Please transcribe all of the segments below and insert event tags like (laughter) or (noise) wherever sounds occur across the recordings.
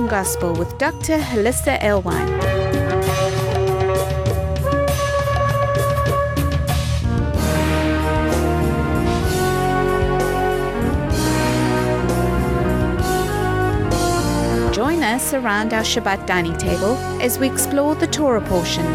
Gospel with Dr. Hollisa Alewine. Join us around our Shabbat dining table as we explore the Torah portion.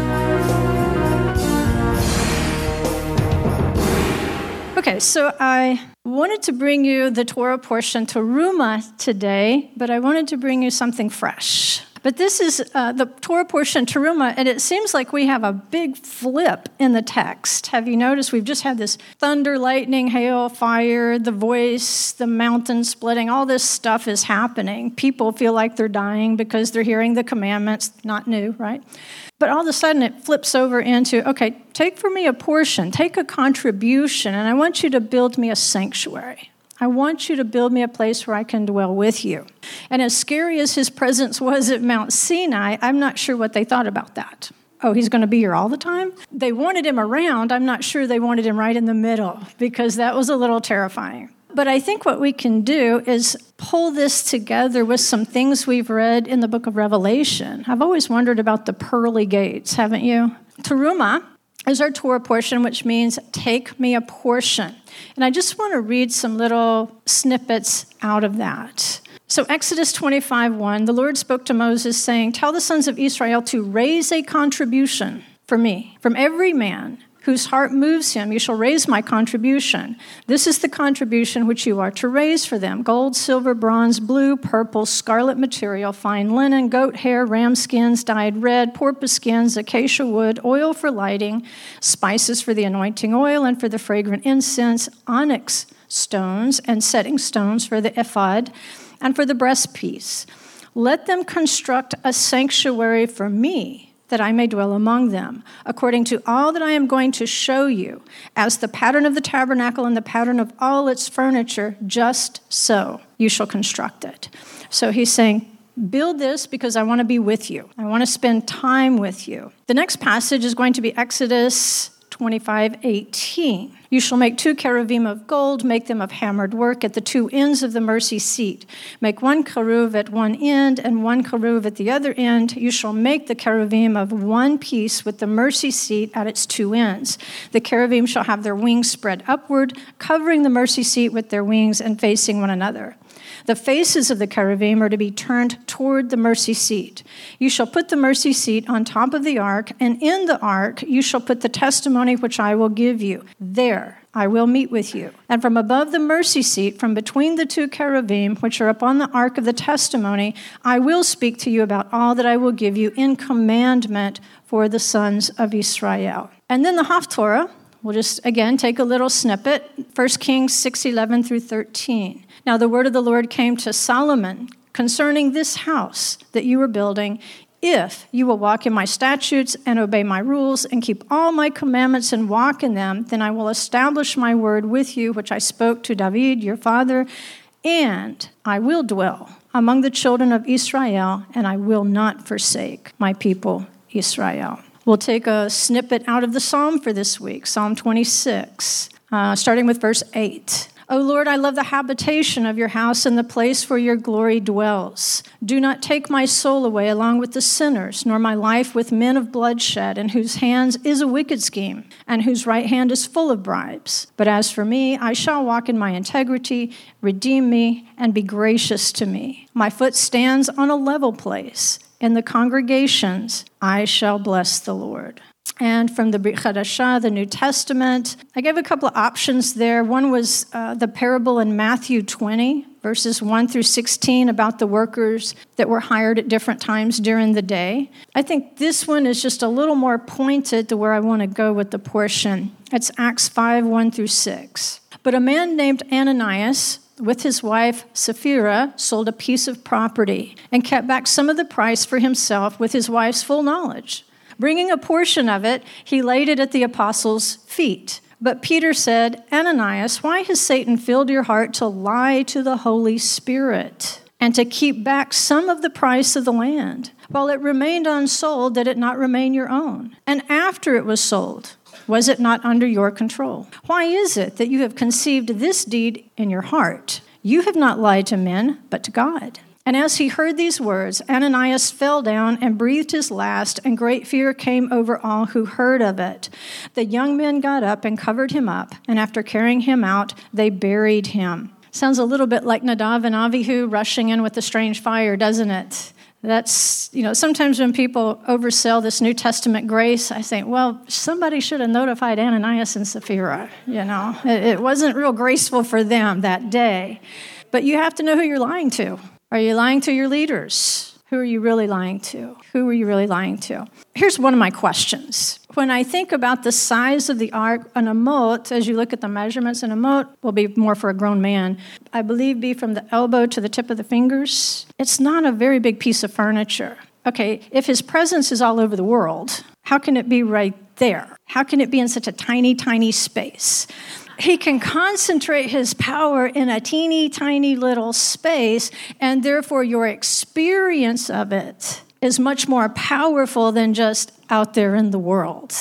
Okay, so I wanted to bring you the Torah portion to Teruma today, but I wanted to bring you something fresh. But this is uh, the Torah portion Teruma, and it seems like we have a big flip in the text. Have you noticed we've just had this thunder, lightning, hail, fire, the voice, the mountain splitting, all this stuff is happening. People feel like they're dying because they're hearing the commandments, not new, right? But all of a sudden it flips over into okay, take for me a portion, take a contribution, and I want you to build me a sanctuary. I want you to build me a place where I can dwell with you. And as scary as his presence was at Mount Sinai, I'm not sure what they thought about that. Oh, he's going to be here all the time? They wanted him around. I'm not sure they wanted him right in the middle because that was a little terrifying. But I think what we can do is pull this together with some things we've read in the book of Revelation. I've always wondered about the pearly gates, haven't you? Teruma is our Torah portion, which means take me a portion. And I just want to read some little snippets out of that. So, Exodus 25 1, the Lord spoke to Moses, saying, Tell the sons of Israel to raise a contribution for me from every man whose heart moves him, you shall raise my contribution. This is the contribution which you are to raise for them gold, silver, bronze, blue, purple, scarlet material, fine linen, goat hair, ram skins dyed red, porpoise skins, acacia wood, oil for lighting, spices for the anointing oil and for the fragrant incense, onyx stones, and setting stones for the ephod and for the breastpiece. Let them construct a sanctuary for me that I may dwell among them, according to all that I am going to show you, as the pattern of the tabernacle and the pattern of all its furniture, just so you shall construct it. So he's saying, Build this because I want to be with you. I want to spend time with you. The next passage is going to be Exodus 25 18. You shall make two cherubim of gold, make them of hammered work at the two ends of the mercy seat. Make one cherub at one end and one cherub at the other end. You shall make the cherubim of one piece with the mercy seat at its two ends. The cherubim shall have their wings spread upward, covering the mercy seat with their wings and facing one another. The faces of the cherubim are to be turned toward the mercy seat. You shall put the mercy seat on top of the ark, and in the ark you shall put the testimony which I will give you. There I will meet with you. And from above the mercy seat, from between the two cherubim which are upon the ark of the testimony, I will speak to you about all that I will give you in commandment for the sons of Israel. And then the Haftorah, we'll just again take a little snippet 1 Kings 6 11 through 13. Now the word of the Lord came to Solomon concerning this house that you are building. If you will walk in my statutes and obey my rules and keep all my commandments and walk in them, then I will establish my word with you, which I spoke to David, your father, and I will dwell among the children of Israel, and I will not forsake my people, Israel. We'll take a snippet out of the psalm for this week, Psalm 26, uh, starting with verse 8. O Lord, I love the habitation of your house and the place where your glory dwells. Do not take my soul away along with the sinners, nor my life with men of bloodshed, in whose hands is a wicked scheme, and whose right hand is full of bribes. But as for me, I shall walk in my integrity, redeem me, and be gracious to me. My foot stands on a level place. In the congregations, I shall bless the Lord and from the Brit Chadashah, the New Testament. I gave a couple of options there. One was uh, the parable in Matthew 20, verses 1 through 16, about the workers that were hired at different times during the day. I think this one is just a little more pointed to where I want to go with the portion. It's Acts 5 1 through 6. But a man named Ananias, with his wife Sapphira, sold a piece of property and kept back some of the price for himself with his wife's full knowledge. Bringing a portion of it, he laid it at the apostles' feet. But Peter said, Ananias, why has Satan filled your heart to lie to the Holy Spirit and to keep back some of the price of the land? While it remained unsold, did it not remain your own? And after it was sold, was it not under your control? Why is it that you have conceived this deed in your heart? You have not lied to men, but to God. And as he heard these words, Ananias fell down and breathed his last, and great fear came over all who heard of it. The young men got up and covered him up, and after carrying him out, they buried him. Sounds a little bit like Nadav and Avihu rushing in with the strange fire, doesn't it? That's, you know, sometimes when people oversell this New Testament grace, I think, well, somebody should have notified Ananias and Sapphira. You know, it, it wasn't real graceful for them that day. But you have to know who you're lying to. Are you lying to your leaders? Who are you really lying to? Who are you really lying to? Here's one of my questions. When I think about the size of the ark, an amot, as you look at the measurements, an amot will be more for a grown man. I believe be from the elbow to the tip of the fingers. It's not a very big piece of furniture. Okay, if his presence is all over the world, how can it be right there? How can it be in such a tiny, tiny space? He can concentrate his power in a teeny tiny little space, and therefore your experience of it is much more powerful than just out there in the world.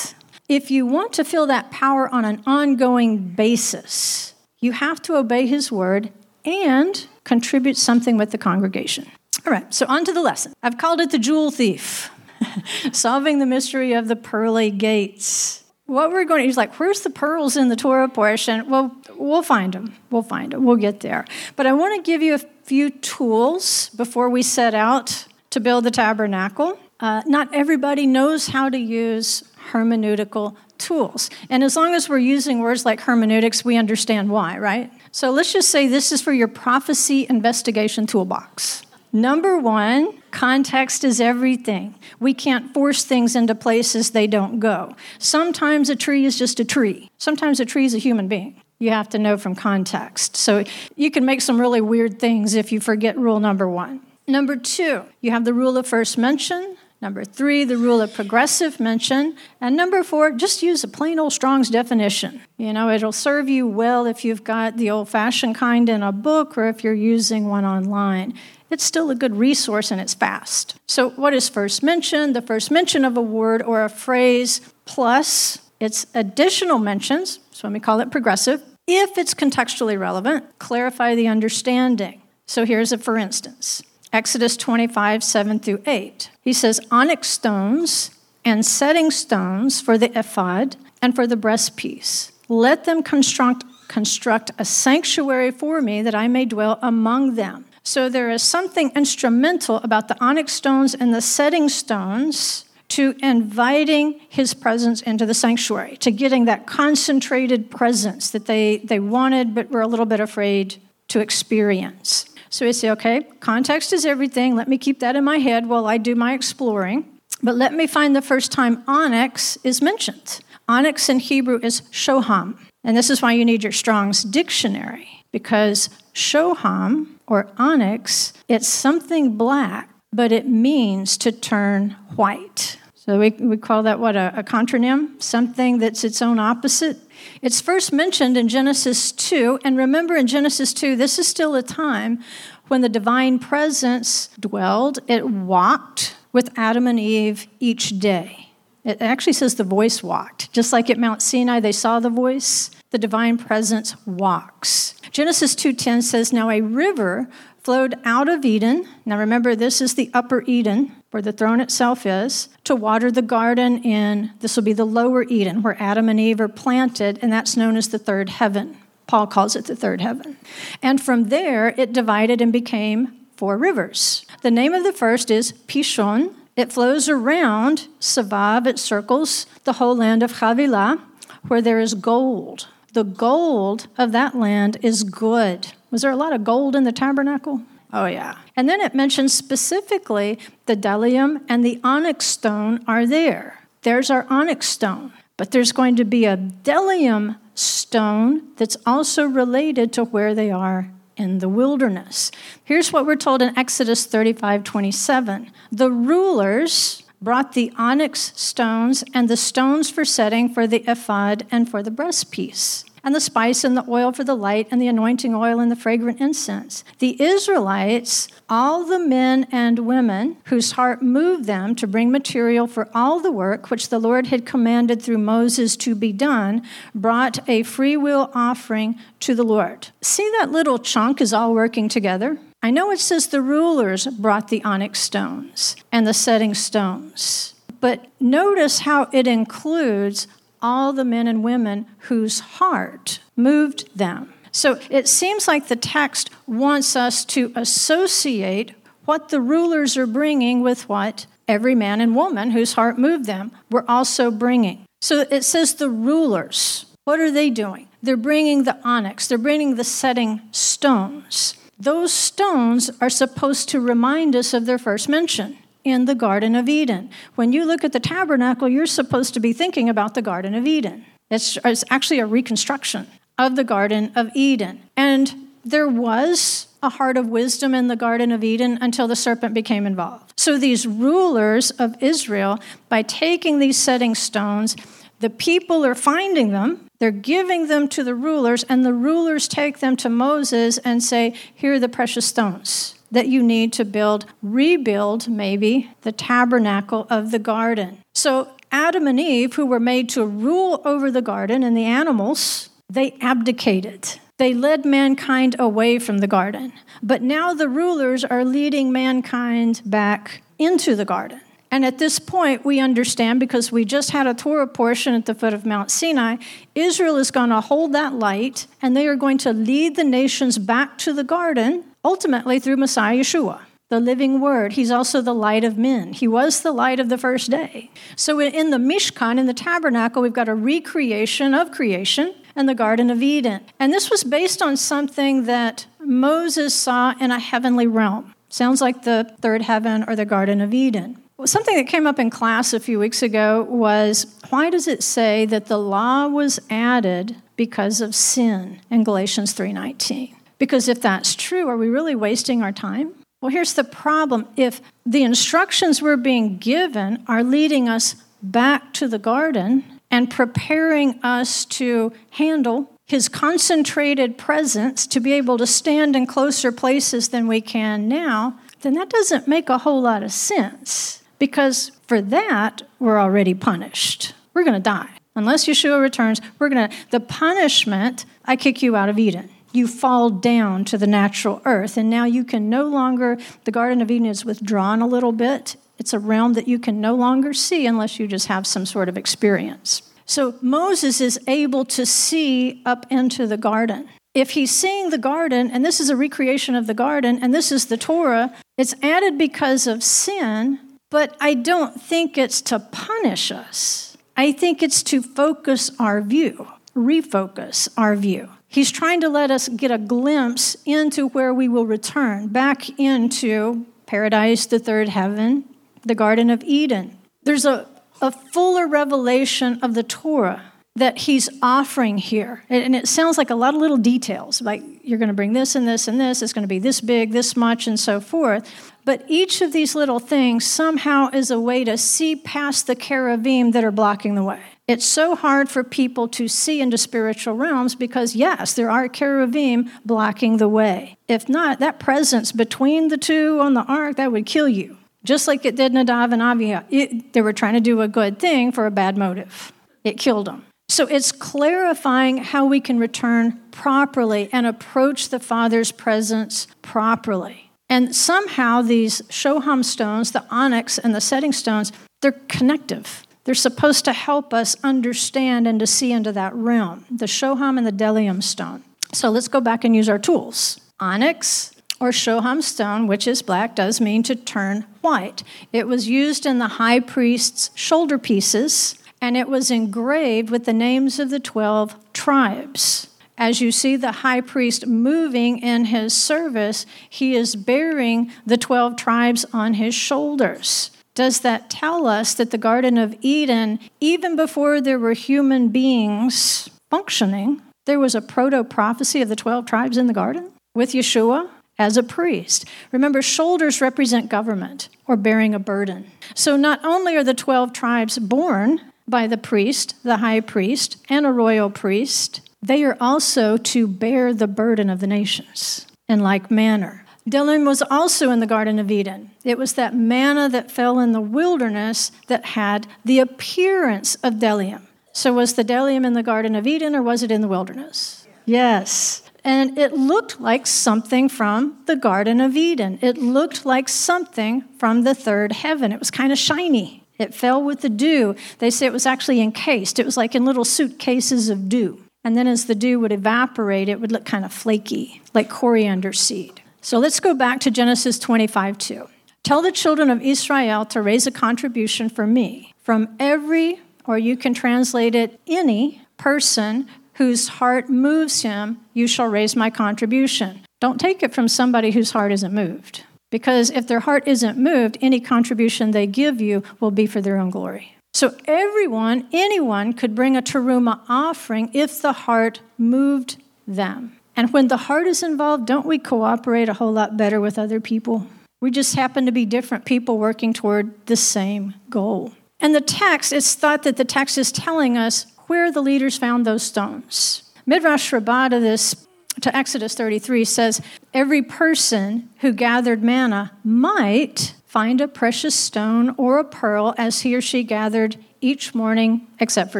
If you want to feel that power on an ongoing basis, you have to obey his word and contribute something with the congregation. All right, so on to the lesson. I've called it the jewel thief, (laughs) solving the mystery of the pearly gates what we're going to, he's like, where's the pearls in the Torah portion? Well, we'll find them. We'll find them. We'll get there. But I want to give you a few tools before we set out to build the tabernacle. Uh, not everybody knows how to use hermeneutical tools. And as long as we're using words like hermeneutics, we understand why, right? So let's just say this is for your prophecy investigation toolbox. Number one, context is everything. We can't force things into places they don't go. Sometimes a tree is just a tree, sometimes a tree is a human being. You have to know from context. So you can make some really weird things if you forget rule number one. Number two, you have the rule of first mention. Number three, the rule of progressive mention. And number four, just use a plain old Strong's definition. You know, it'll serve you well if you've got the old fashioned kind in a book or if you're using one online it's still a good resource and it's fast. So, what is first mention? The first mention of a word or a phrase plus its additional mentions, so let me call it progressive, if it's contextually relevant, clarify the understanding. So, here's a for instance Exodus 25, 7 through 8. He says, Onyx stones and setting stones for the ephod and for the breastpiece. Let them construct, construct a sanctuary for me that I may dwell among them. So there is something instrumental about the onyx stones and the setting stones to inviting his presence into the sanctuary, to getting that concentrated presence that they, they wanted but were a little bit afraid to experience. So we say, okay, context is everything. Let me keep that in my head while I do my exploring. But let me find the first time onyx is mentioned. Onyx in Hebrew is shoham. And this is why you need your Strong's dictionary, because shoham or onyx, it's something black, but it means to turn white. So we, we call that what a, a contronym, something that's its own opposite. It's first mentioned in Genesis 2, and remember in Genesis 2, this is still a time when the divine presence dwelled, it walked with Adam and Eve each day. It actually says the voice walked. Just like at Mount Sinai, they saw the voice, the divine presence walks. Genesis 2:10 says, "Now a river flowed out of Eden. Now remember, this is the upper Eden, where the throne itself is, to water the garden in, this will be the lower Eden, where Adam and Eve are planted, and that's known as the third heaven. Paul calls it the third heaven. And from there, it divided and became four rivers. The name of the first is Pishon. It flows around Savav, it circles the whole land of Havilah, where there is gold the gold of that land is good. Was there a lot of gold in the tabernacle? Oh, yeah. And then it mentions specifically the bdellium and the onyx stone are there. There's our onyx stone. But there's going to be a bdellium stone that's also related to where they are in the wilderness. Here's what we're told in Exodus 35 27. The rulers brought the onyx stones and the stones for setting for the ephod and for the breastpiece and the spice and the oil for the light, and the anointing oil and the fragrant incense. The Israelites, all the men and women whose heart moved them to bring material for all the work which the Lord had commanded through Moses to be done, brought a free will offering to the Lord. See that little chunk is all working together? I know it says the rulers brought the onyx stones and the setting stones, but notice how it includes all the men and women whose heart moved them. So it seems like the text wants us to associate what the rulers are bringing with what every man and woman whose heart moved them were also bringing. So it says the rulers. What are they doing? They're bringing the onyx, they're bringing the setting stones. Those stones are supposed to remind us of their first mention in the Garden of Eden. When you look at the tabernacle, you're supposed to be thinking about the Garden of Eden. It's, it's actually a reconstruction of the Garden of Eden. And there was a heart of wisdom in the Garden of Eden until the serpent became involved. So these rulers of Israel, by taking these setting stones, the people are finding them, they're giving them to the rulers, and the rulers take them to Moses and say, Here are the precious stones that you need to build, rebuild maybe the tabernacle of the garden. So Adam and Eve, who were made to rule over the garden and the animals, they abdicated. They led mankind away from the garden. But now the rulers are leading mankind back into the garden. And at this point, we understand because we just had a Torah portion at the foot of Mount Sinai, Israel is going to hold that light and they are going to lead the nations back to the garden, ultimately through Messiah Yeshua the living word. He's also the light of men. He was the light of the first day. So in the Mishkan, in the tabernacle, we've got a recreation of creation and the Garden of Eden. And this was based on something that Moses saw in a heavenly realm. Sounds like the third heaven or the Garden of Eden. Something that came up in class a few weeks ago was why does it say that the law was added because of sin in Galatians 3:19? Because if that's true, are we really wasting our time? Well, here's the problem. If the instructions we're being given are leading us back to the garden and preparing us to handle his concentrated presence to be able to stand in closer places than we can now, then that doesn't make a whole lot of sense because for that, we're already punished. We're going to die. Unless Yeshua returns, we're going to, the punishment, I kick you out of Eden you fall down to the natural earth. And now you can no longer, the Garden of Eden is withdrawn a little bit. It's a realm that you can no longer see unless you just have some sort of experience. So Moses is able to see up into the garden. If he's seeing the garden, and this is a recreation of the garden, and this is the Torah, it's added because of sin, but I don't think it's to punish us. I think it's to focus our view, refocus our view. He's trying to let us get a glimpse into where we will return back into paradise, the third heaven, the Garden of Eden. There's a, a fuller revelation of the Torah that he's offering here. And it sounds like a lot of little details, like you're going to bring this and this and this, it's going to be this big, this much, and so forth. But each of these little things somehow is a way to see past the cherubim that are blocking the way. It's so hard for people to see into spiritual realms because, yes, there are cherubim blocking the way. If not, that presence between the two on the ark, that would kill you. Just like it did Nadav and Abihu. they were trying to do a good thing for a bad motive. It killed them. So it's clarifying how we can return properly and approach the Father's presence properly. And somehow these shoham stones, the onyx and the setting stones, they're connective. They're supposed to help us understand and to see into that realm, the shoham and the delium stone. So let's go back and use our tools. Onyx or shoham stone, which is black, does mean to turn white. It was used in the high priest's shoulder pieces, and it was engraved with the names of the 12 tribes. As you see the high priest moving in his service, he is bearing the 12 tribes on his shoulders does that tell us that the Garden of Eden, even before there were human beings functioning, there was a proto prophecy of the 12 tribes in the garden with Yeshua as a priest? Remember, shoulders represent government or bearing a burden. So not only are the 12 tribes born by the priest, the high priest, and a royal priest, they are also to bear the burden of the nations in like manner. Bdellium was also in the Garden of Eden. It was that manna that fell in the wilderness that had the appearance of Bdellium. So, was the Bdellium in the Garden of Eden or was it in the wilderness? Yes. And it looked like something from the Garden of Eden. It looked like something from the third heaven. It was kind of shiny. It fell with the dew. They say it was actually encased, it was like in little suitcases of dew. And then as the dew would evaporate, it would look kind of flaky, like coriander seed. So let's go back to Genesis 25 2. Tell the children of Israel to raise a contribution for me from every, or you can translate it, any person whose heart moves him, you shall raise my contribution. Don't take it from somebody whose heart isn't moved. Because if their heart isn't moved, any contribution they give you will be for their own glory. So everyone, anyone could bring a teruma offering if the heart moved them. And when the heart is involved, don't we cooperate a whole lot better with other people? We just happen to be different people working toward the same goal. And the text, it's thought that the text is telling us where the leaders found those stones. Midrash Rabbah to this to Exodus 33 says, Every person who gathered manna might find a precious stone or a pearl as he or she gathered each morning except for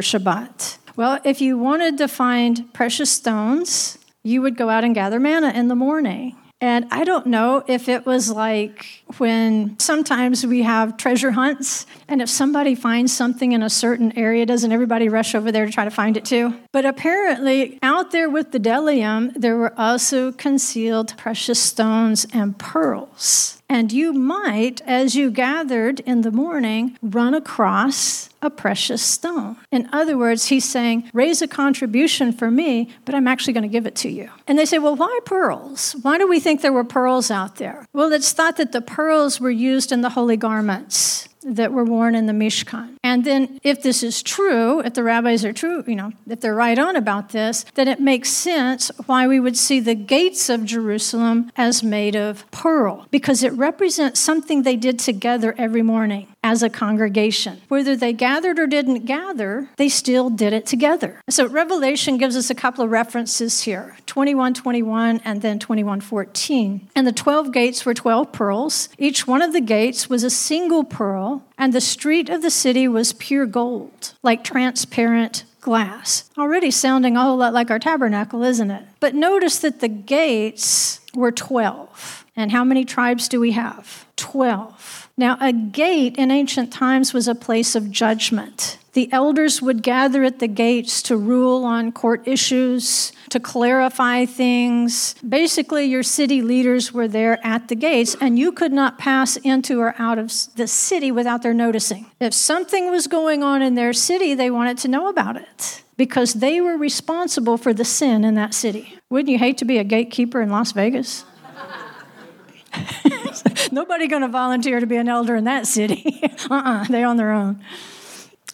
Shabbat. Well, if you wanted to find precious stones, you would go out and gather manna in the morning. And I don't know if it was like when sometimes we have treasure hunts, and if somebody finds something in a certain area, doesn't everybody rush over there to try to find it too? But apparently, out there with the Bdellium, there were also concealed precious stones and pearls. And you might, as you gathered in the morning, run across a precious stone. In other words, he's saying, raise a contribution for me, but I'm actually going to give it to you. And they say, well, why pearls? Why do we think there were pearls out there? Well, it's thought that the pearls were used in the holy garments that were worn in the Mishkan. And then, if this is true, if the rabbis are true, you know, if they're right on about this, then it makes sense why we would see the gates of Jerusalem as made of pearl, because it represents something they did together every morning as a congregation. Whether they gathered or didn't gather, they still did it together. So Revelation gives us a couple of references here 21 21 and then 21 14. And the 12 gates were 12 pearls. Each one of the gates was a single pearl, and the street of the city was pure gold, like transparent glass. Already sounding a whole lot like our tabernacle, isn't it? But notice that the gates were 12. And how many tribes do we have? 12. Now, a gate in ancient times was a place of judgment. The elders would gather at the gates to rule on court issues, to clarify things. Basically, your city leaders were there at the gates, and you could not pass into or out of the city without their noticing. If something was going on in their city, they wanted to know about it because they were responsible for the sin in that city. Wouldn't you hate to be a gatekeeper in Las Vegas? (laughs) Nobody going to volunteer to be an elder in that city. (laughs) uh-uh, they on their own.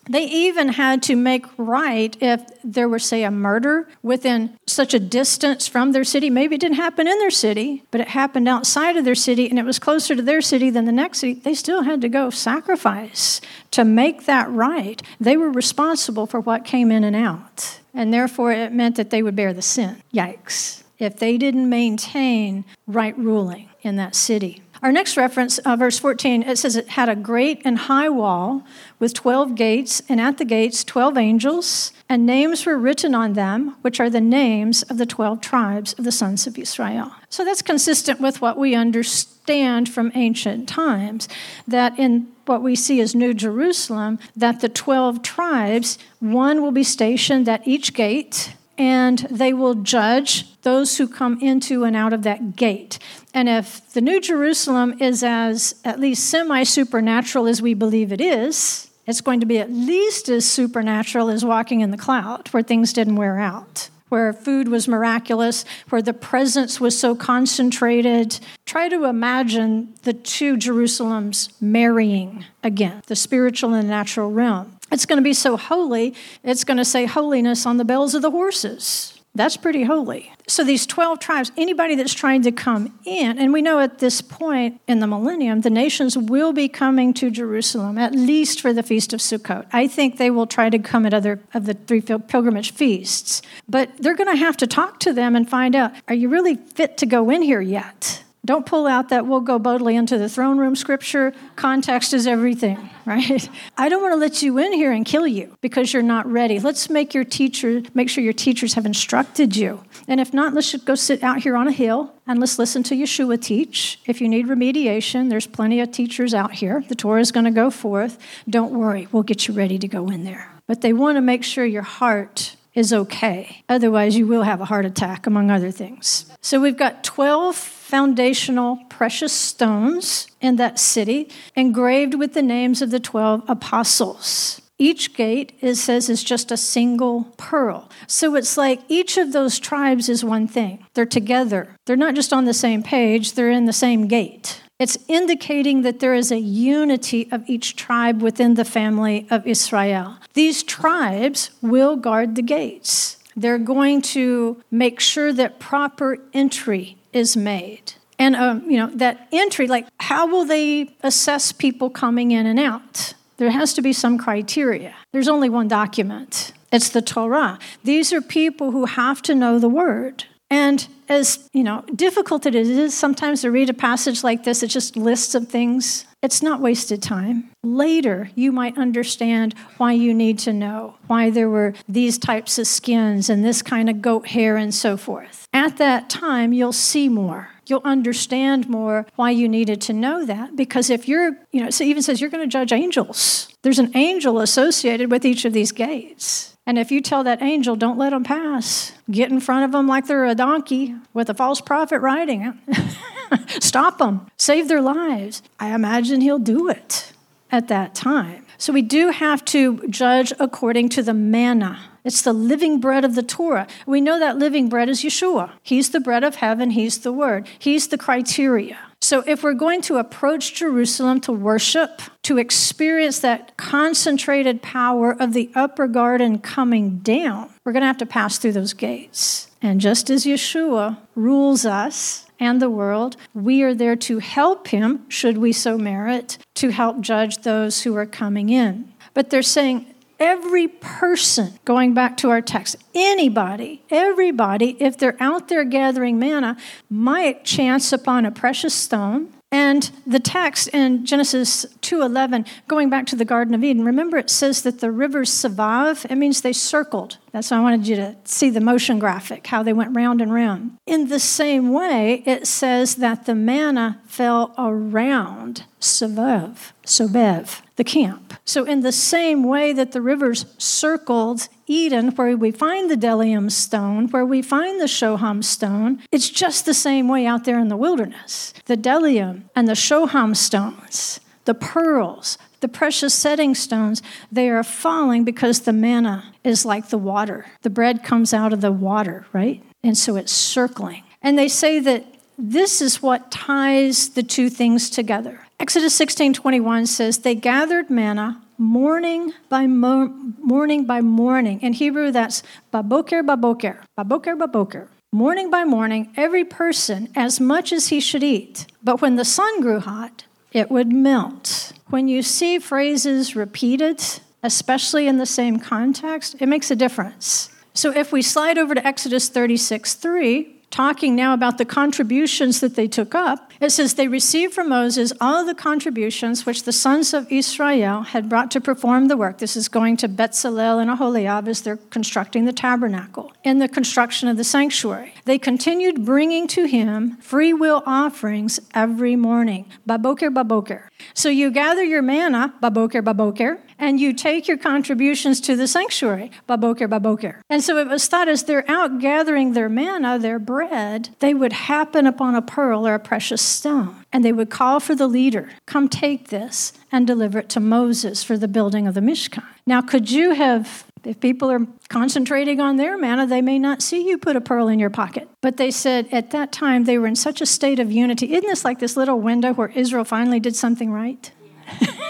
They even had to make right if there were, say, a murder within such a distance from their city. Maybe it didn't happen in their city, but it happened outside of their city and it was closer to their city than the next city. They still had to go sacrifice to make that right. They were responsible for what came in and out. And therefore, it meant that they would bear the sin. Yikes. If they didn't maintain right ruling in that city. Our next reference, uh, verse 14, it says it had a great and high wall with 12 gates, and at the gates, 12 angels, and names were written on them, which are the names of the 12 tribes of the sons of Israel. So that's consistent with what we understand from ancient times, that in what we see as New Jerusalem, that the 12 tribes, one will be stationed at each gate, and they will judge those who come into and out of that gate. And if the New Jerusalem is as at least semi supernatural as we believe it is, it's going to be at least as supernatural as walking in the cloud, where things didn't wear out, where food was miraculous, where the presence was so concentrated. Try to imagine the two Jerusalems marrying again, the spiritual and natural realm. It's going to be so holy, it's going to say holiness on the bells of the horses. That's pretty holy. So, these 12 tribes, anybody that's trying to come in, and we know at this point in the millennium, the nations will be coming to Jerusalem, at least for the Feast of Sukkot. I think they will try to come at other of the three pilgrimage feasts. But they're going to have to talk to them and find out are you really fit to go in here yet? Don't pull out that we'll go boldly into the throne room scripture. Context is everything, (laughs) right? I don't want to let you in here and kill you because you're not ready. Let's make your teacher, make sure your teachers have instructed you. And if not, let's just go sit out here on a hill and let's listen to Yeshua teach. If you need remediation, there's plenty of teachers out here. The Torah is going to go forth. Don't worry, we'll get you ready to go in there. But they want to make sure your heart is okay. Otherwise, you will have a heart attack, among other things. So we've got 12 foundational precious stones in that city, engraved with the names of the 12 apostles. Each gate, it says, is just a single pearl. So it's like each of those tribes is one thing. They're together. They're not just on the same page, they're in the same gate. It's indicating that there is a unity of each tribe within the family of Israel. These tribes will guard the gates. They're going to make sure that proper entry is made. And, um, you know, that entry, like, how will they assess people coming in and out? There has to be some criteria. There's only one document it's the Torah. These are people who have to know the word. And as you know, difficult as it is sometimes to read a passage like this, it just lists of things. It's not wasted time. Later, you might understand why you need to know why there were these types of skins and this kind of goat hair and so forth. At that time, you'll see more. You'll understand more why you needed to know that. Because if you're, you know, it even says you're going to judge angels. There's an angel associated with each of these gates. And if you tell that angel, don't let them pass, get in front of them like they're a donkey with a false prophet riding it, (laughs) stop them, save their lives, I imagine he'll do it at that time. So we do have to judge according to the manna. It's the living bread of the Torah. We know that living bread is Yeshua. He's the bread of heaven, He's the word, He's the criteria. So, if we're going to approach Jerusalem to worship, to experience that concentrated power of the upper garden coming down, we're going to have to pass through those gates. And just as Yeshua rules us and the world, we are there to help him, should we so merit, to help judge those who are coming in. But they're saying, every person, going back to our text, anybody, everybody, if they're out there gathering manna, might chance upon a precious stone. And the text in Genesis 2:11, going back to the Garden of Eden, remember it says that the rivers Savav, it means they circled. That's why I wanted you to see the motion graphic, how they went round and round. In the same way, it says that the manna fell around Savav, Sobev, the camp. So, in the same way that the rivers circled Eden, where we find the Bdellium stone, where we find the Shoham stone, it's just the same way out there in the wilderness. The Bdellium and the Shoham stones, the pearls, the precious setting stones, they are falling because the manna is like the water. The bread comes out of the water, right? And so it's circling. And they say that this is what ties the two things together. Exodus 16:21 says they gathered manna morning by mo- morning by morning. In Hebrew that's baboker baboker, baboker baboker. Morning by morning, every person as much as he should eat. But when the sun grew hot, it would melt. When you see phrases repeated, especially in the same context, it makes a difference. So if we slide over to Exodus 36 3, talking now about the contributions that they took up, it says they received from Moses all the contributions which the sons of Israel had brought to perform the work. This is going to Betzalel and Aholiab as they're constructing the tabernacle and the construction of the sanctuary. They continued bringing to him free will offerings every morning. Baboker, baboker. So you gather your manna, baboker, baboker, and you take your contributions to the sanctuary, baboker, baboker. And so it was thought as they're out gathering their manna, their bread, they would happen upon a pearl or a precious stone. And they would call for the leader, come take this and deliver it to Moses for the building of the Mishkan. Now, could you have if people are concentrating on their manna, they may not see you put a pearl in your pocket. But they said at that time they were in such a state of unity. Isn't this like this little window where Israel finally did something right? (laughs)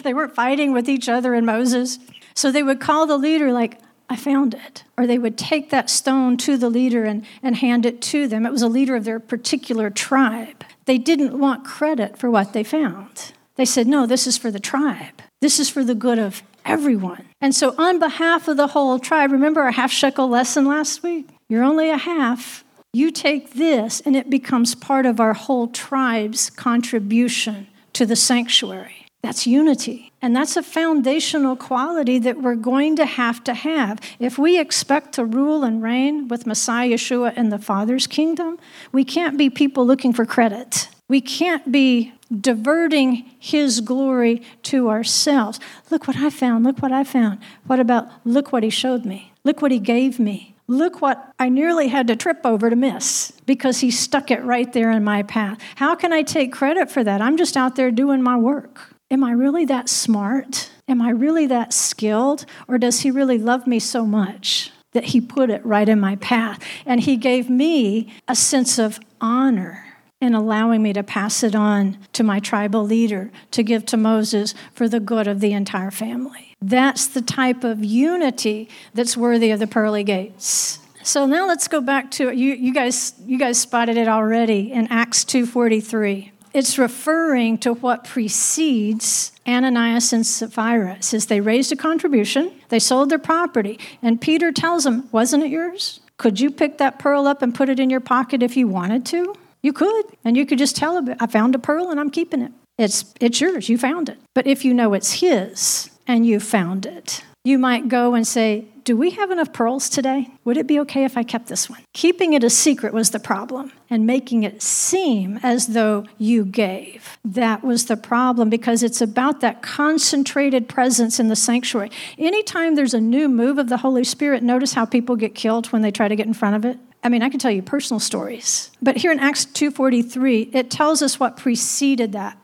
(laughs) they weren't fighting with each other and Moses. So they would call the leader, like, I found it. Or they would take that stone to the leader and, and hand it to them. It was a leader of their particular tribe. They didn't want credit for what they found. They said, No, this is for the tribe. This is for the good of everyone. And so, on behalf of the whole tribe, remember our half shekel lesson last week? You're only a half. You take this, and it becomes part of our whole tribe's contribution to the sanctuary. That's unity. And that's a foundational quality that we're going to have to have. If we expect to rule and reign with Messiah Yeshua in the Father's kingdom, we can't be people looking for credit. We can't be diverting his glory to ourselves. Look what I found. Look what I found. What about look what he showed me? Look what he gave me. Look what I nearly had to trip over to miss because he stuck it right there in my path. How can I take credit for that? I'm just out there doing my work. Am I really that smart? Am I really that skilled? Or does he really love me so much that he put it right in my path? And he gave me a sense of honor in allowing me to pass it on to my tribal leader to give to Moses for the good of the entire family. That's the type of unity that's worthy of the pearly gates. So now let's go back to you, you guys you guys spotted it already in Acts 2:43 it's referring to what precedes Ananias and Sapphira. It says they raised a contribution, they sold their property, and Peter tells them, Wasn't it yours? Could you pick that pearl up and put it in your pocket if you wanted to? You could, and you could just tell him, I found a pearl and I'm keeping it. It's, it's yours, you found it. But if you know it's his and you found it, you might go and say, Do we have enough pearls today? Would it be okay if I kept this one? Keeping it a secret was the problem, and making it seem as though you gave. That was the problem because it's about that concentrated presence in the sanctuary. Anytime there's a new move of the Holy Spirit, notice how people get killed when they try to get in front of it. I mean, I can tell you personal stories. But here in Acts 2:43, it tells us what preceded that.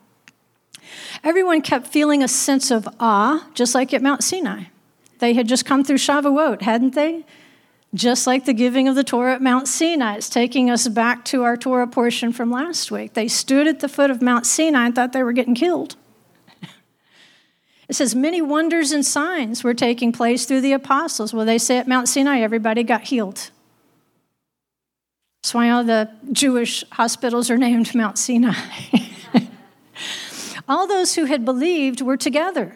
Everyone kept feeling a sense of awe, just like at Mount Sinai. They had just come through Shavuot, hadn't they? Just like the giving of the Torah at Mount Sinai. It's taking us back to our Torah portion from last week. They stood at the foot of Mount Sinai and thought they were getting killed. It says many wonders and signs were taking place through the apostles. Well, they say at Mount Sinai, everybody got healed. That's why all the Jewish hospitals are (laughs) named Mount Sinai. (laughs) all those who had believed were together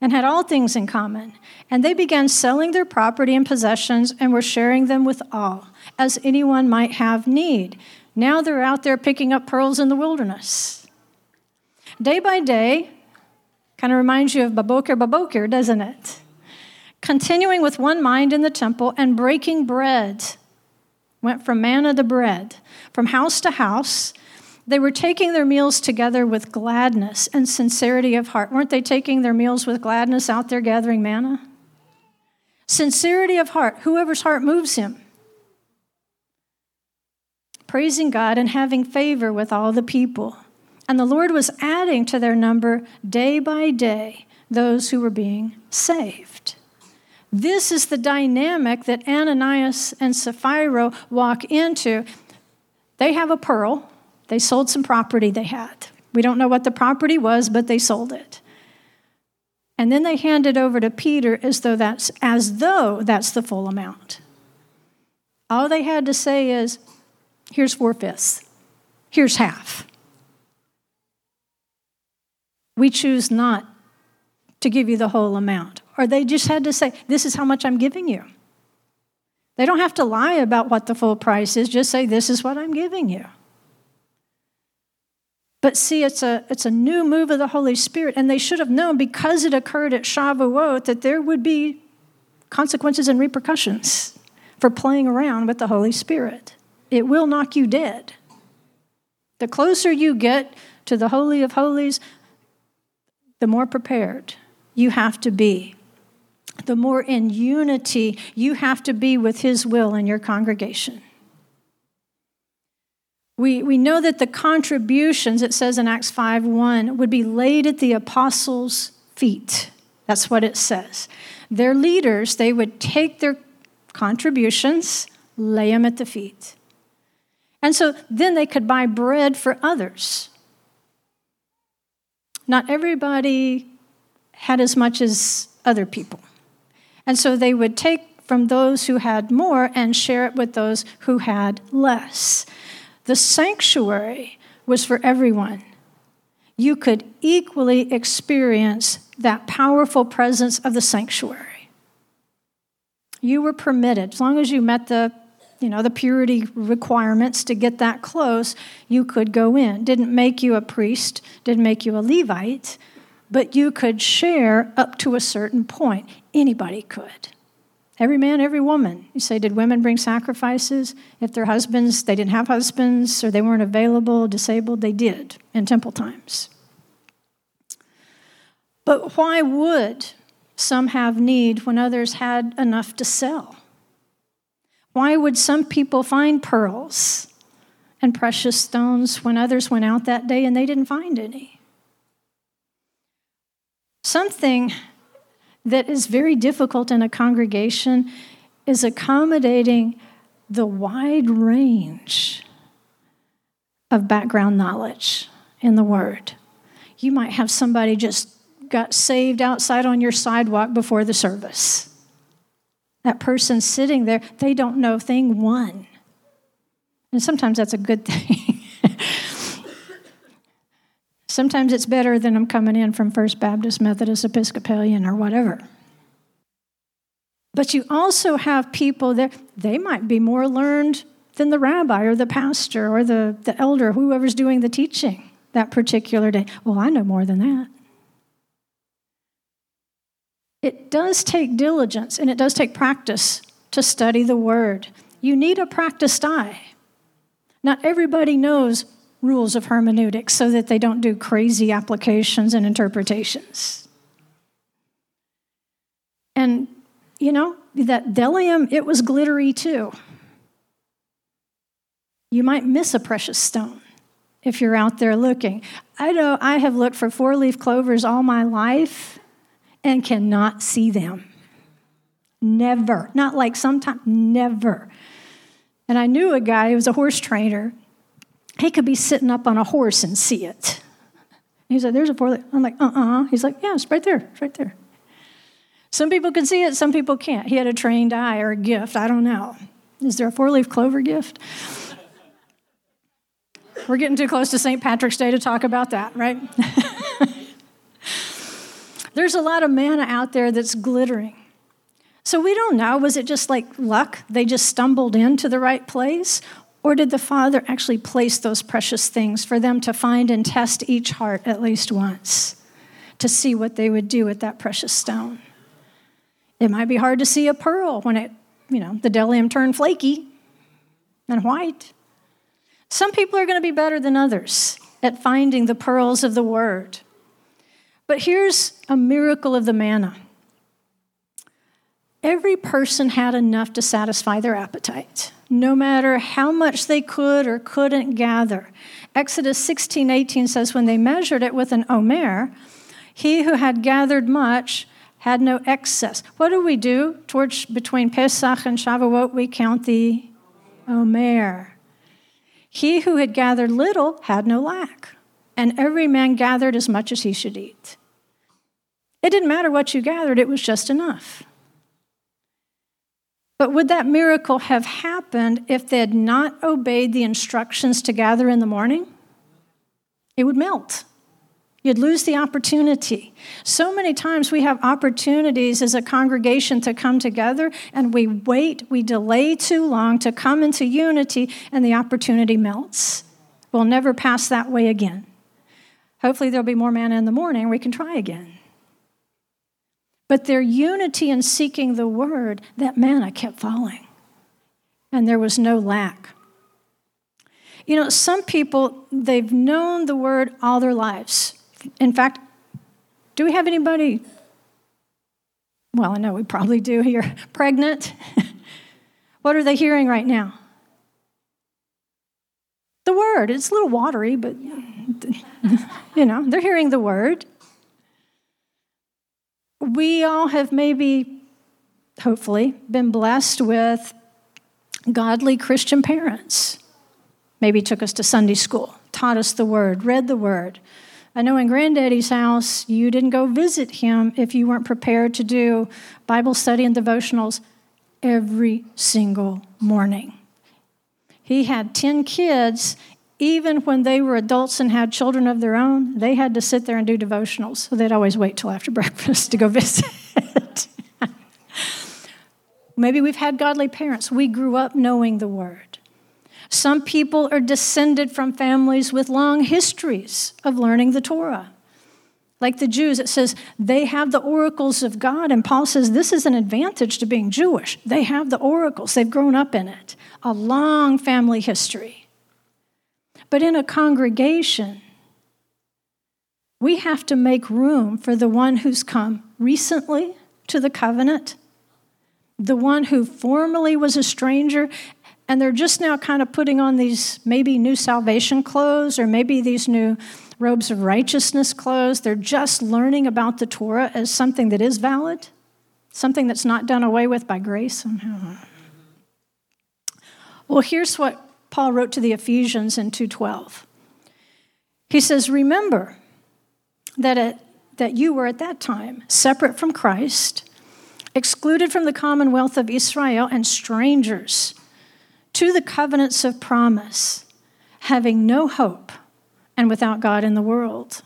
and had all things in common. And they began selling their property and possessions and were sharing them with all, as anyone might have need. Now they're out there picking up pearls in the wilderness. Day by day, kind of reminds you of Baboker Baboker, doesn't it? Continuing with one mind in the temple and breaking bread. Went from manna to bread, from house to house they were taking their meals together with gladness and sincerity of heart. Weren't they taking their meals with gladness out there gathering manna? Sincerity of heart, whoever's heart moves him. Praising God and having favor with all the people. And the Lord was adding to their number day by day those who were being saved. This is the dynamic that Ananias and Sapphira walk into. They have a pearl, they sold some property they had. We don't know what the property was, but they sold it. And then they hand it over to Peter as though that's as though that's the full amount. All they had to say is, here's four fifths. Here's half. We choose not to give you the whole amount. Or they just had to say, This is how much I'm giving you. They don't have to lie about what the full price is, just say, This is what I'm giving you. But see, it's a, it's a new move of the Holy Spirit, and they should have known because it occurred at Shavuot that there would be consequences and repercussions for playing around with the Holy Spirit. It will knock you dead. The closer you get to the Holy of Holies, the more prepared you have to be. The more in unity you have to be with His will in your congregation. We, we know that the contributions, it says in Acts 5 1, would be laid at the apostles' feet. That's what it says. Their leaders, they would take their contributions, lay them at the feet. And so then they could buy bread for others. Not everybody had as much as other people. And so they would take from those who had more and share it with those who had less. The sanctuary was for everyone. You could equally experience that powerful presence of the sanctuary. You were permitted, as long as you met the you know, the purity requirements to get that close, you could go in. Didn't make you a priest, didn't make you a Levite, but you could share up to a certain point. Anybody could. Every man, every woman. You say, did women bring sacrifices? If their husbands, they didn't have husbands or they weren't available, disabled, they did in temple times. But why would some have need when others had enough to sell? Why would some people find pearls and precious stones when others went out that day and they didn't find any? Something that is very difficult in a congregation is accommodating the wide range of background knowledge in the Word. You might have somebody just got saved outside on your sidewalk before the service. That person sitting there, they don't know thing one. And sometimes that's a good thing. (laughs) Sometimes it's better than I'm coming in from First Baptist, Methodist, Episcopalian, or whatever. But you also have people that they might be more learned than the rabbi or the pastor or the, the elder, whoever's doing the teaching that particular day. Well, I know more than that. It does take diligence and it does take practice to study the word. You need a practiced eye. Not everybody knows rules of hermeneutics so that they don't do crazy applications and interpretations. And, you know, that bdellium, it was glittery too. You might miss a precious stone if you're out there looking. I know I have looked for four leaf clovers all my life and cannot see them. Never. Not like sometimes, never. And I knew a guy who was a horse trainer he could be sitting up on a horse and see it. He's like, there's a four. I'm like, uh uh-uh. uh He's like, yeah, it's right there. It's right there. Some people can see it, some people can't. He had a trained eye or a gift. I don't know. Is there a four leaf clover gift? We're getting too close to St. Patrick's Day to talk about that, right? (laughs) There's a lot of manna out there that's glittering. So we don't know. Was it just like luck? They just stumbled into the right place? Or did the Father actually place those precious things for them to find and test each heart at least once to see what they would do with that precious stone? It might be hard to see a pearl when it, you know, the bdellium turned flaky and white. Some people are going to be better than others at finding the pearls of the word. But here's a miracle of the manna every person had enough to satisfy their appetite no matter how much they could or couldn't gather. Exodus 16 18 says, When they measured it with an omer, he who had gathered much had no excess. What do we do? Towards between Pesach and Shavuot, we count the omer. He who had gathered little had no lack, and every man gathered as much as he should eat. It didn't matter what you gathered, it was just enough. But would that miracle have happened if they had not obeyed the instructions to gather in the morning? It would melt. You'd lose the opportunity. So many times we have opportunities as a congregation to come together and we wait, we delay too long to come into unity, and the opportunity melts. We'll never pass that way again. Hopefully, there'll be more manna in the morning. We can try again. But their unity in seeking the word, that manna kept falling. And there was no lack. You know, some people, they've known the word all their lives. In fact, do we have anybody? Well, I know we probably do here. (laughs) Pregnant? (laughs) what are they hearing right now? The word. It's a little watery, but, (laughs) you know, they're hearing the word we all have maybe, hopefully, been blessed with godly Christian parents. Maybe took us to Sunday school, taught us the word, read the word. I know in Granddaddy's house, you didn't go visit him if you weren't prepared to do Bible study and devotionals every single morning. He had 10 kids, even when they were adults and had children of their own, they had to sit there and do devotionals. So they'd always wait till after (laughs) breakfast to go visit. (laughs) Maybe we've had godly parents. We grew up knowing the word. Some people are descended from families with long histories of learning the Torah. Like the Jews, it says they have the oracles of God. And Paul says this is an advantage to being Jewish. They have the oracles, they've grown up in it, a long family history. But in a congregation, we have to make room for the one who's come recently to the covenant, the one who formerly was a stranger, and they're just now kind of putting on these maybe new salvation clothes or maybe these new robes of righteousness clothes. They're just learning about the Torah as something that is valid, something that's not done away with by grace somehow. Well, here's what Paul wrote to the Ephesians in 2:12. He says, "Remember that at, that you were at that time separate from Christ, excluded from the commonwealth of Israel and strangers to the covenants of promise, having no hope and without God in the world.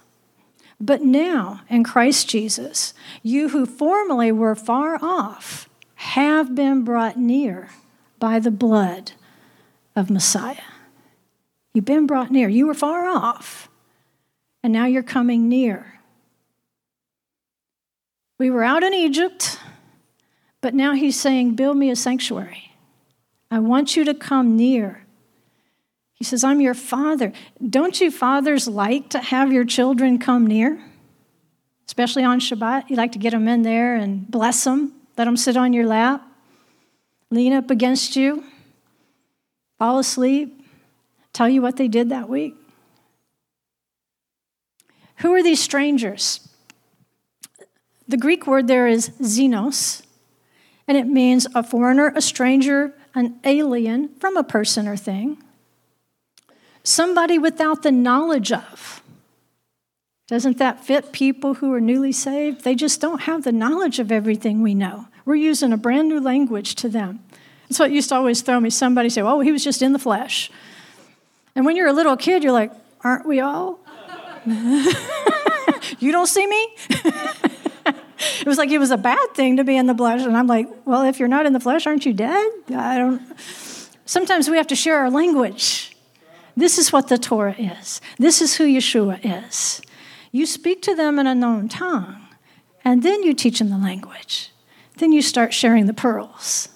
But now, in Christ Jesus, you who formerly were far off have been brought near by the blood of Messiah. You've been brought near. You were far off, and now you're coming near. We were out in Egypt, but now he's saying, Build me a sanctuary. I want you to come near. He says, I'm your father. Don't you fathers like to have your children come near? Especially on Shabbat. You like to get them in there and bless them, let them sit on your lap, lean up against you, fall asleep, tell you what they did that week. Who are these strangers? The Greek word there is xenos, and it means a foreigner, a stranger, an alien from a person or thing somebody without the knowledge of. Doesn't that fit people who are newly saved? They just don't have the knowledge of everything we know. We're using a brand new language to them. That's what used to always throw me. Somebody say, Oh, he was just in the flesh. And when you're a little kid, you're like, Aren't we all? (laughs) you don't see me? (laughs) it was like it was a bad thing to be in the flesh. And I'm like, Well, if you're not in the flesh, aren't you dead? I don't. Sometimes we have to share our language. This is what the Torah is. This is who Yeshua is. You speak to them in a known tongue, and then you teach them the language. Then you start sharing the pearls.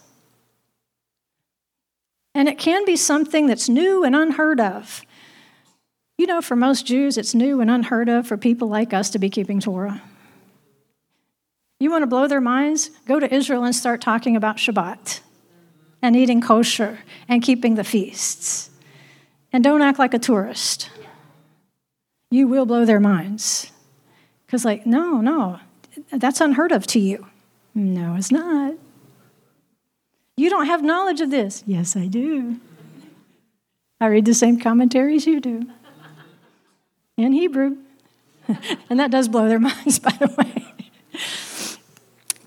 And it can be something that's new and unheard of. You know, for most Jews, it's new and unheard of for people like us to be keeping Torah. You want to blow their minds? Go to Israel and start talking about Shabbat and eating kosher and keeping the feasts. And don't act like a tourist. You will blow their minds. Because, like, no, no, that's unheard of to you. No, it's not. You don't have knowledge of this. Yes, I do. I read the same commentaries you do in Hebrew. (laughs) and that does blow their (laughs) minds, by the way.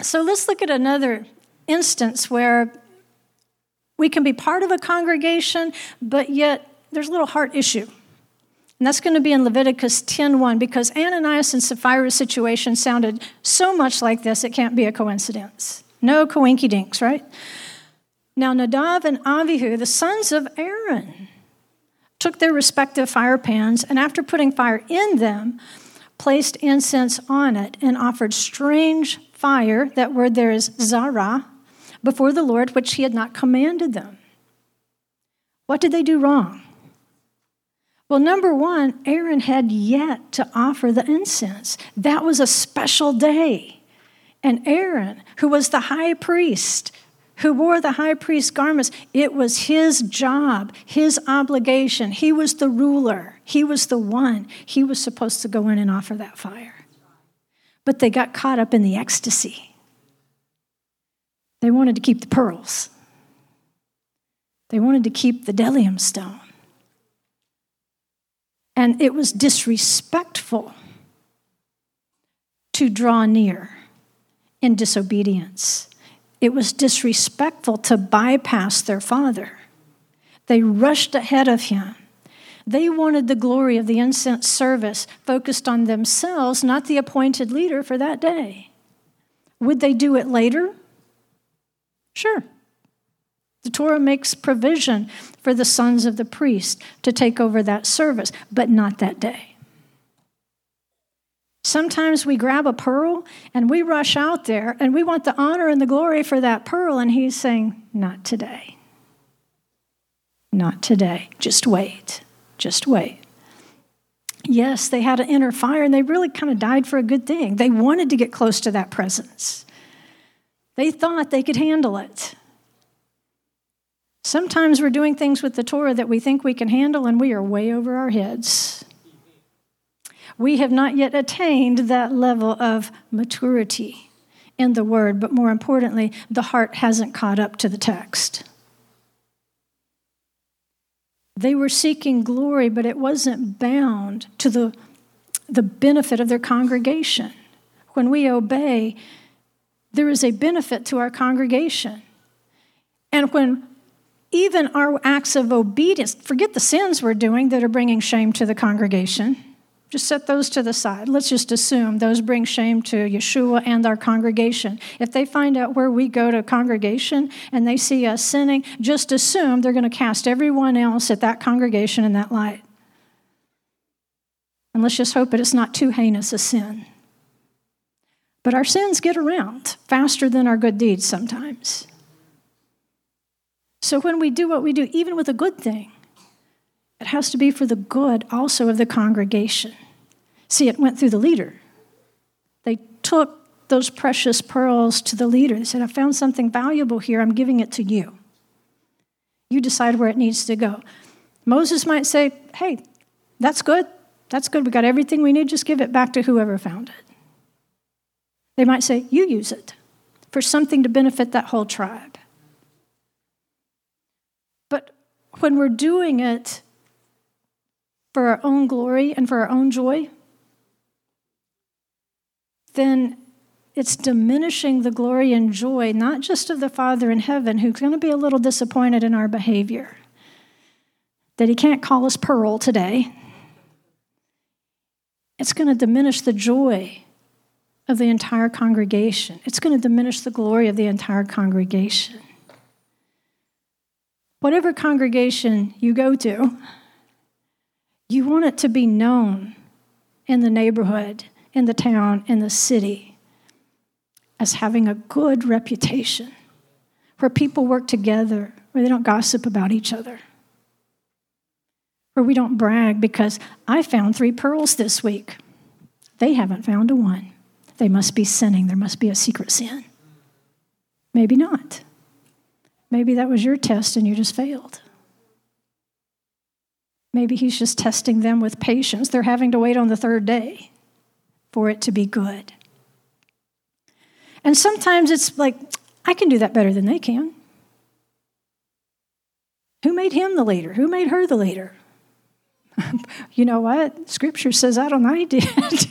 so let's look at another instance where we can be part of a congregation, but yet there's a little heart issue. And that's going to be in Leviticus 10:1 because Ananias and Sapphira's situation sounded so much like this, it can't be a coincidence. No coinky dinks, right? Now, Nadav and Avihu, the sons of Aaron, took their respective fire pans and, after putting fire in them, placed incense on it and offered strange fire, that word there is zara, before the Lord, which he had not commanded them. What did they do wrong? Well, number one, Aaron had yet to offer the incense. That was a special day. And Aaron, who was the high priest, who wore the high priest garments, it was his job, his obligation. He was the ruler, he was the one. He was supposed to go in and offer that fire. But they got caught up in the ecstasy. They wanted to keep the pearls, they wanted to keep the bdellium stone. And it was disrespectful to draw near in disobedience. It was disrespectful to bypass their father. They rushed ahead of him. They wanted the glory of the incense service focused on themselves, not the appointed leader for that day. Would they do it later? Sure. The Torah makes provision for the sons of the priest to take over that service, but not that day. Sometimes we grab a pearl and we rush out there and we want the honor and the glory for that pearl, and he's saying, Not today. Not today. Just wait. Just wait. Yes, they had an inner fire and they really kind of died for a good thing. They wanted to get close to that presence, they thought they could handle it. Sometimes we're doing things with the Torah that we think we can handle and we are way over our heads. We have not yet attained that level of maturity in the Word, but more importantly, the heart hasn't caught up to the text. They were seeking glory, but it wasn't bound to the, the benefit of their congregation. When we obey, there is a benefit to our congregation. And when even our acts of obedience, forget the sins we're doing that are bringing shame to the congregation, just set those to the side. Let's just assume those bring shame to Yeshua and our congregation. If they find out where we go to congregation and they see us sinning, just assume they're going to cast everyone else at that congregation in that light. And let's just hope that it's not too heinous a sin. But our sins get around faster than our good deeds sometimes. So when we do what we do, even with a good thing, it has to be for the good also of the congregation. See, it went through the leader. They took those precious pearls to the leader. They said, I found something valuable here. I'm giving it to you. You decide where it needs to go. Moses might say, Hey, that's good. That's good. We got everything we need. Just give it back to whoever found it. They might say, You use it for something to benefit that whole tribe. But when we're doing it for our own glory and for our own joy, then it's diminishing the glory and joy, not just of the Father in heaven, who's going to be a little disappointed in our behavior, that he can't call us pearl today. It's going to diminish the joy of the entire congregation, it's going to diminish the glory of the entire congregation. Whatever congregation you go to, you want it to be known in the neighborhood, in the town, in the city as having a good reputation, where people work together, where they don't gossip about each other, where we don't brag because I found three pearls this week. They haven't found a one. They must be sinning. There must be a secret sin. Maybe not. Maybe that was your test and you just failed. Maybe he's just testing them with patience. They're having to wait on the third day for it to be good. And sometimes it's like, I can do that better than they can. Who made him the leader? Who made her the leader? (laughs) you know what? Scripture says, I don't know, I did. (laughs)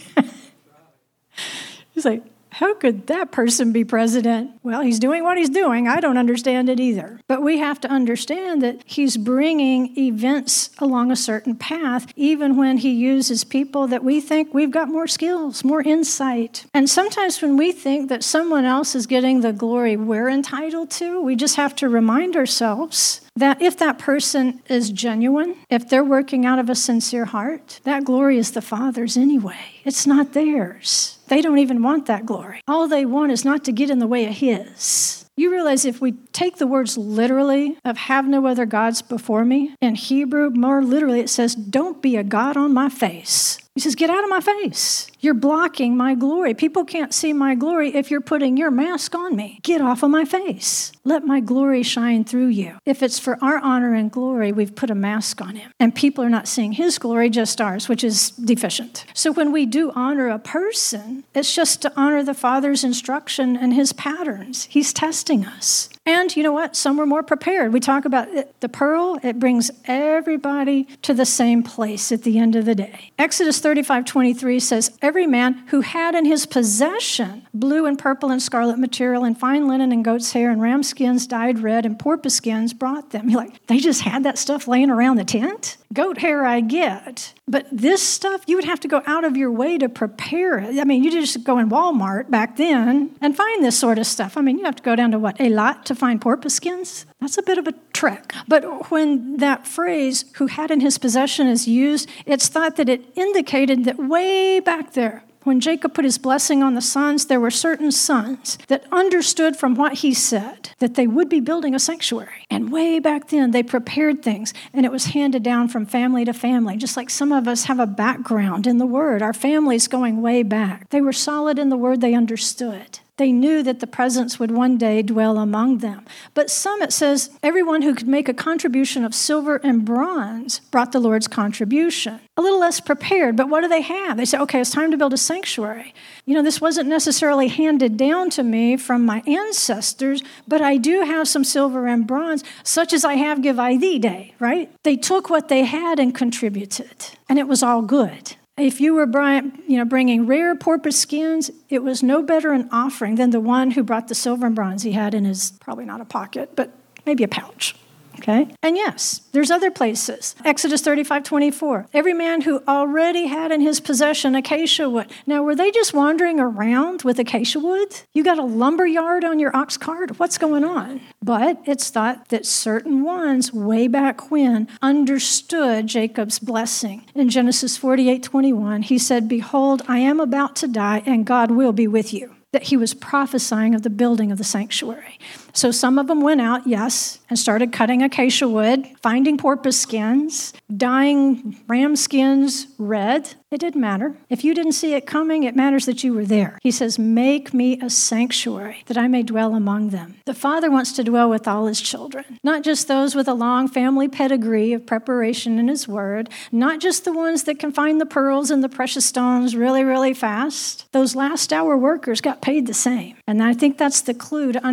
He's like, how could that person be president? Well, he's doing what he's doing. I don't understand it either. But we have to understand that he's bringing events along a certain path, even when he uses people that we think we've got more skills, more insight. And sometimes when we think that someone else is getting the glory we're entitled to, we just have to remind ourselves that if that person is genuine, if they're working out of a sincere heart, that glory is the Father's anyway. It's not theirs. They don't even want that glory. All they want is not to get in the way of His. You realize if we take the words literally of have no other gods before me, in Hebrew, more literally, it says, don't be a God on my face. He says, Get out of my face. You're blocking my glory. People can't see my glory if you're putting your mask on me. Get off of my face. Let my glory shine through you. If it's for our honor and glory, we've put a mask on him. And people are not seeing his glory, just ours, which is deficient. So when we do honor a person, it's just to honor the Father's instruction and his patterns. He's testing us. And you know what? Some were more prepared. We talk about it, the pearl, it brings everybody to the same place at the end of the day. Exodus 35 23 says, Every man who had in his possession blue and purple and scarlet material and fine linen and goat's hair and ram skins dyed red and porpoise skins brought them. You're like, they just had that stuff laying around the tent? Goat hair, I get. But this stuff, you would have to go out of your way to prepare it. I mean, you just go in Walmart back then and find this sort of stuff. I mean, you have to go down to what, a lot to find porpoise skins? That's a bit of a trick. But when that phrase, who had in his possession, is used, it's thought that it indicated that way back there, when Jacob put his blessing on the sons, there were certain sons that understood from what he said that they would be building a sanctuary. And way back then, they prepared things, and it was handed down from family to family, just like some of us have a background in the Word. Our families going way back. They were solid in the Word, they understood. They knew that the presence would one day dwell among them. But some, it says, everyone who could make a contribution of silver and bronze brought the Lord's contribution. A little less prepared, but what do they have? They say, okay, it's time to build a sanctuary. You know, this wasn't necessarily handed down to me from my ancestors, but I do have some silver and bronze, such as I have give I thee day, right? They took what they had and contributed, and it was all good. If you were you know, bringing rare porpoise skins, it was no better an offering than the one who brought the silver and bronze he had in his, probably not a pocket, but maybe a pouch. Okay? And yes, there's other places. Exodus 35 24. Every man who already had in his possession acacia wood. Now, were they just wandering around with acacia wood? You got a lumber yard on your ox cart? What's going on? But it's thought that certain ones, way back when, understood Jacob's blessing. In Genesis 48 21, he said, Behold, I am about to die, and God will be with you that he was prophesying of the building of the sanctuary. So some of them went out, yes, and started cutting acacia wood, finding porpoise skins, dyeing ram skins red. It didn't matter. If you didn't see it coming, it matters that you were there. He says, Make me a sanctuary that I may dwell among them. The Father wants to dwell with all his children, not just those with a long family pedigree of preparation in his word, not just the ones that can find the pearls and the precious stones really, really fast. Those last hour workers got paid the same. And I think that's the clue to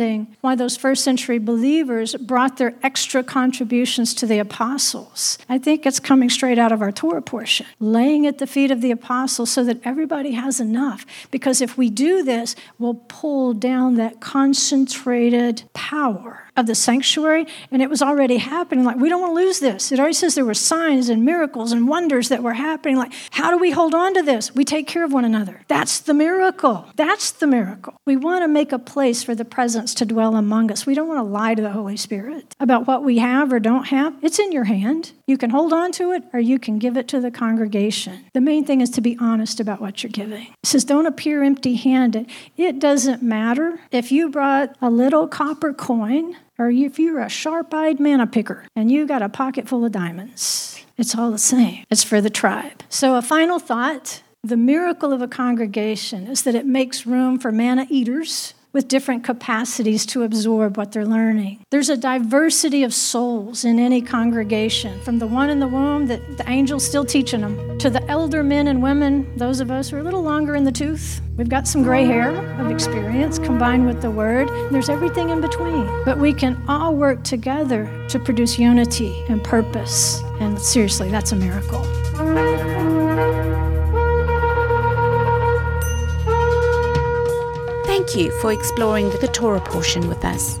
understanding why those first century believers brought their extra contributions to the apostles. I think it's coming straight out of our Torah portion, laying at the feet of the apostles so that everybody has enough. Because if we do this, we'll pull down that concentrated power of the sanctuary, and it was already happening. Like, we don't want to lose this. It already says there were signs and miracles and wonders that were happening. Like, how do we hold on to this? We take care of one another. That's the miracle. That's the miracle. We want to make a place for the presence to dwell among us. We don't want to lie to the Holy Spirit about what we have or don't have. It's in your hand. You can hold on to it or you can give it to the congregation. The main thing is to be honest about what you're giving. It says, don't appear empty handed. It doesn't matter if you brought a little copper coin or if you're a sharp eyed manna picker and you've got a pocket full of diamonds. It's all the same. It's for the tribe. So, a final thought the miracle of a congregation is that it makes room for manna eaters with different capacities to absorb what they're learning. There's a diversity of souls in any congregation, from the one in the womb that the angel's still teaching them, to the elder men and women, those of us who are a little longer in the tooth. We've got some gray hair of experience combined with the word. There's everything in between. But we can all work together to produce unity and purpose. And seriously, that's a miracle. Thank you for exploring the Torah portion with us.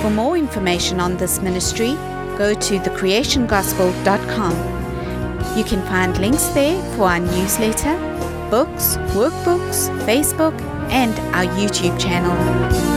For more information on this ministry, go to thecreationgospel.com. You can find links there for our newsletter, books, workbooks, Facebook, and our YouTube channel.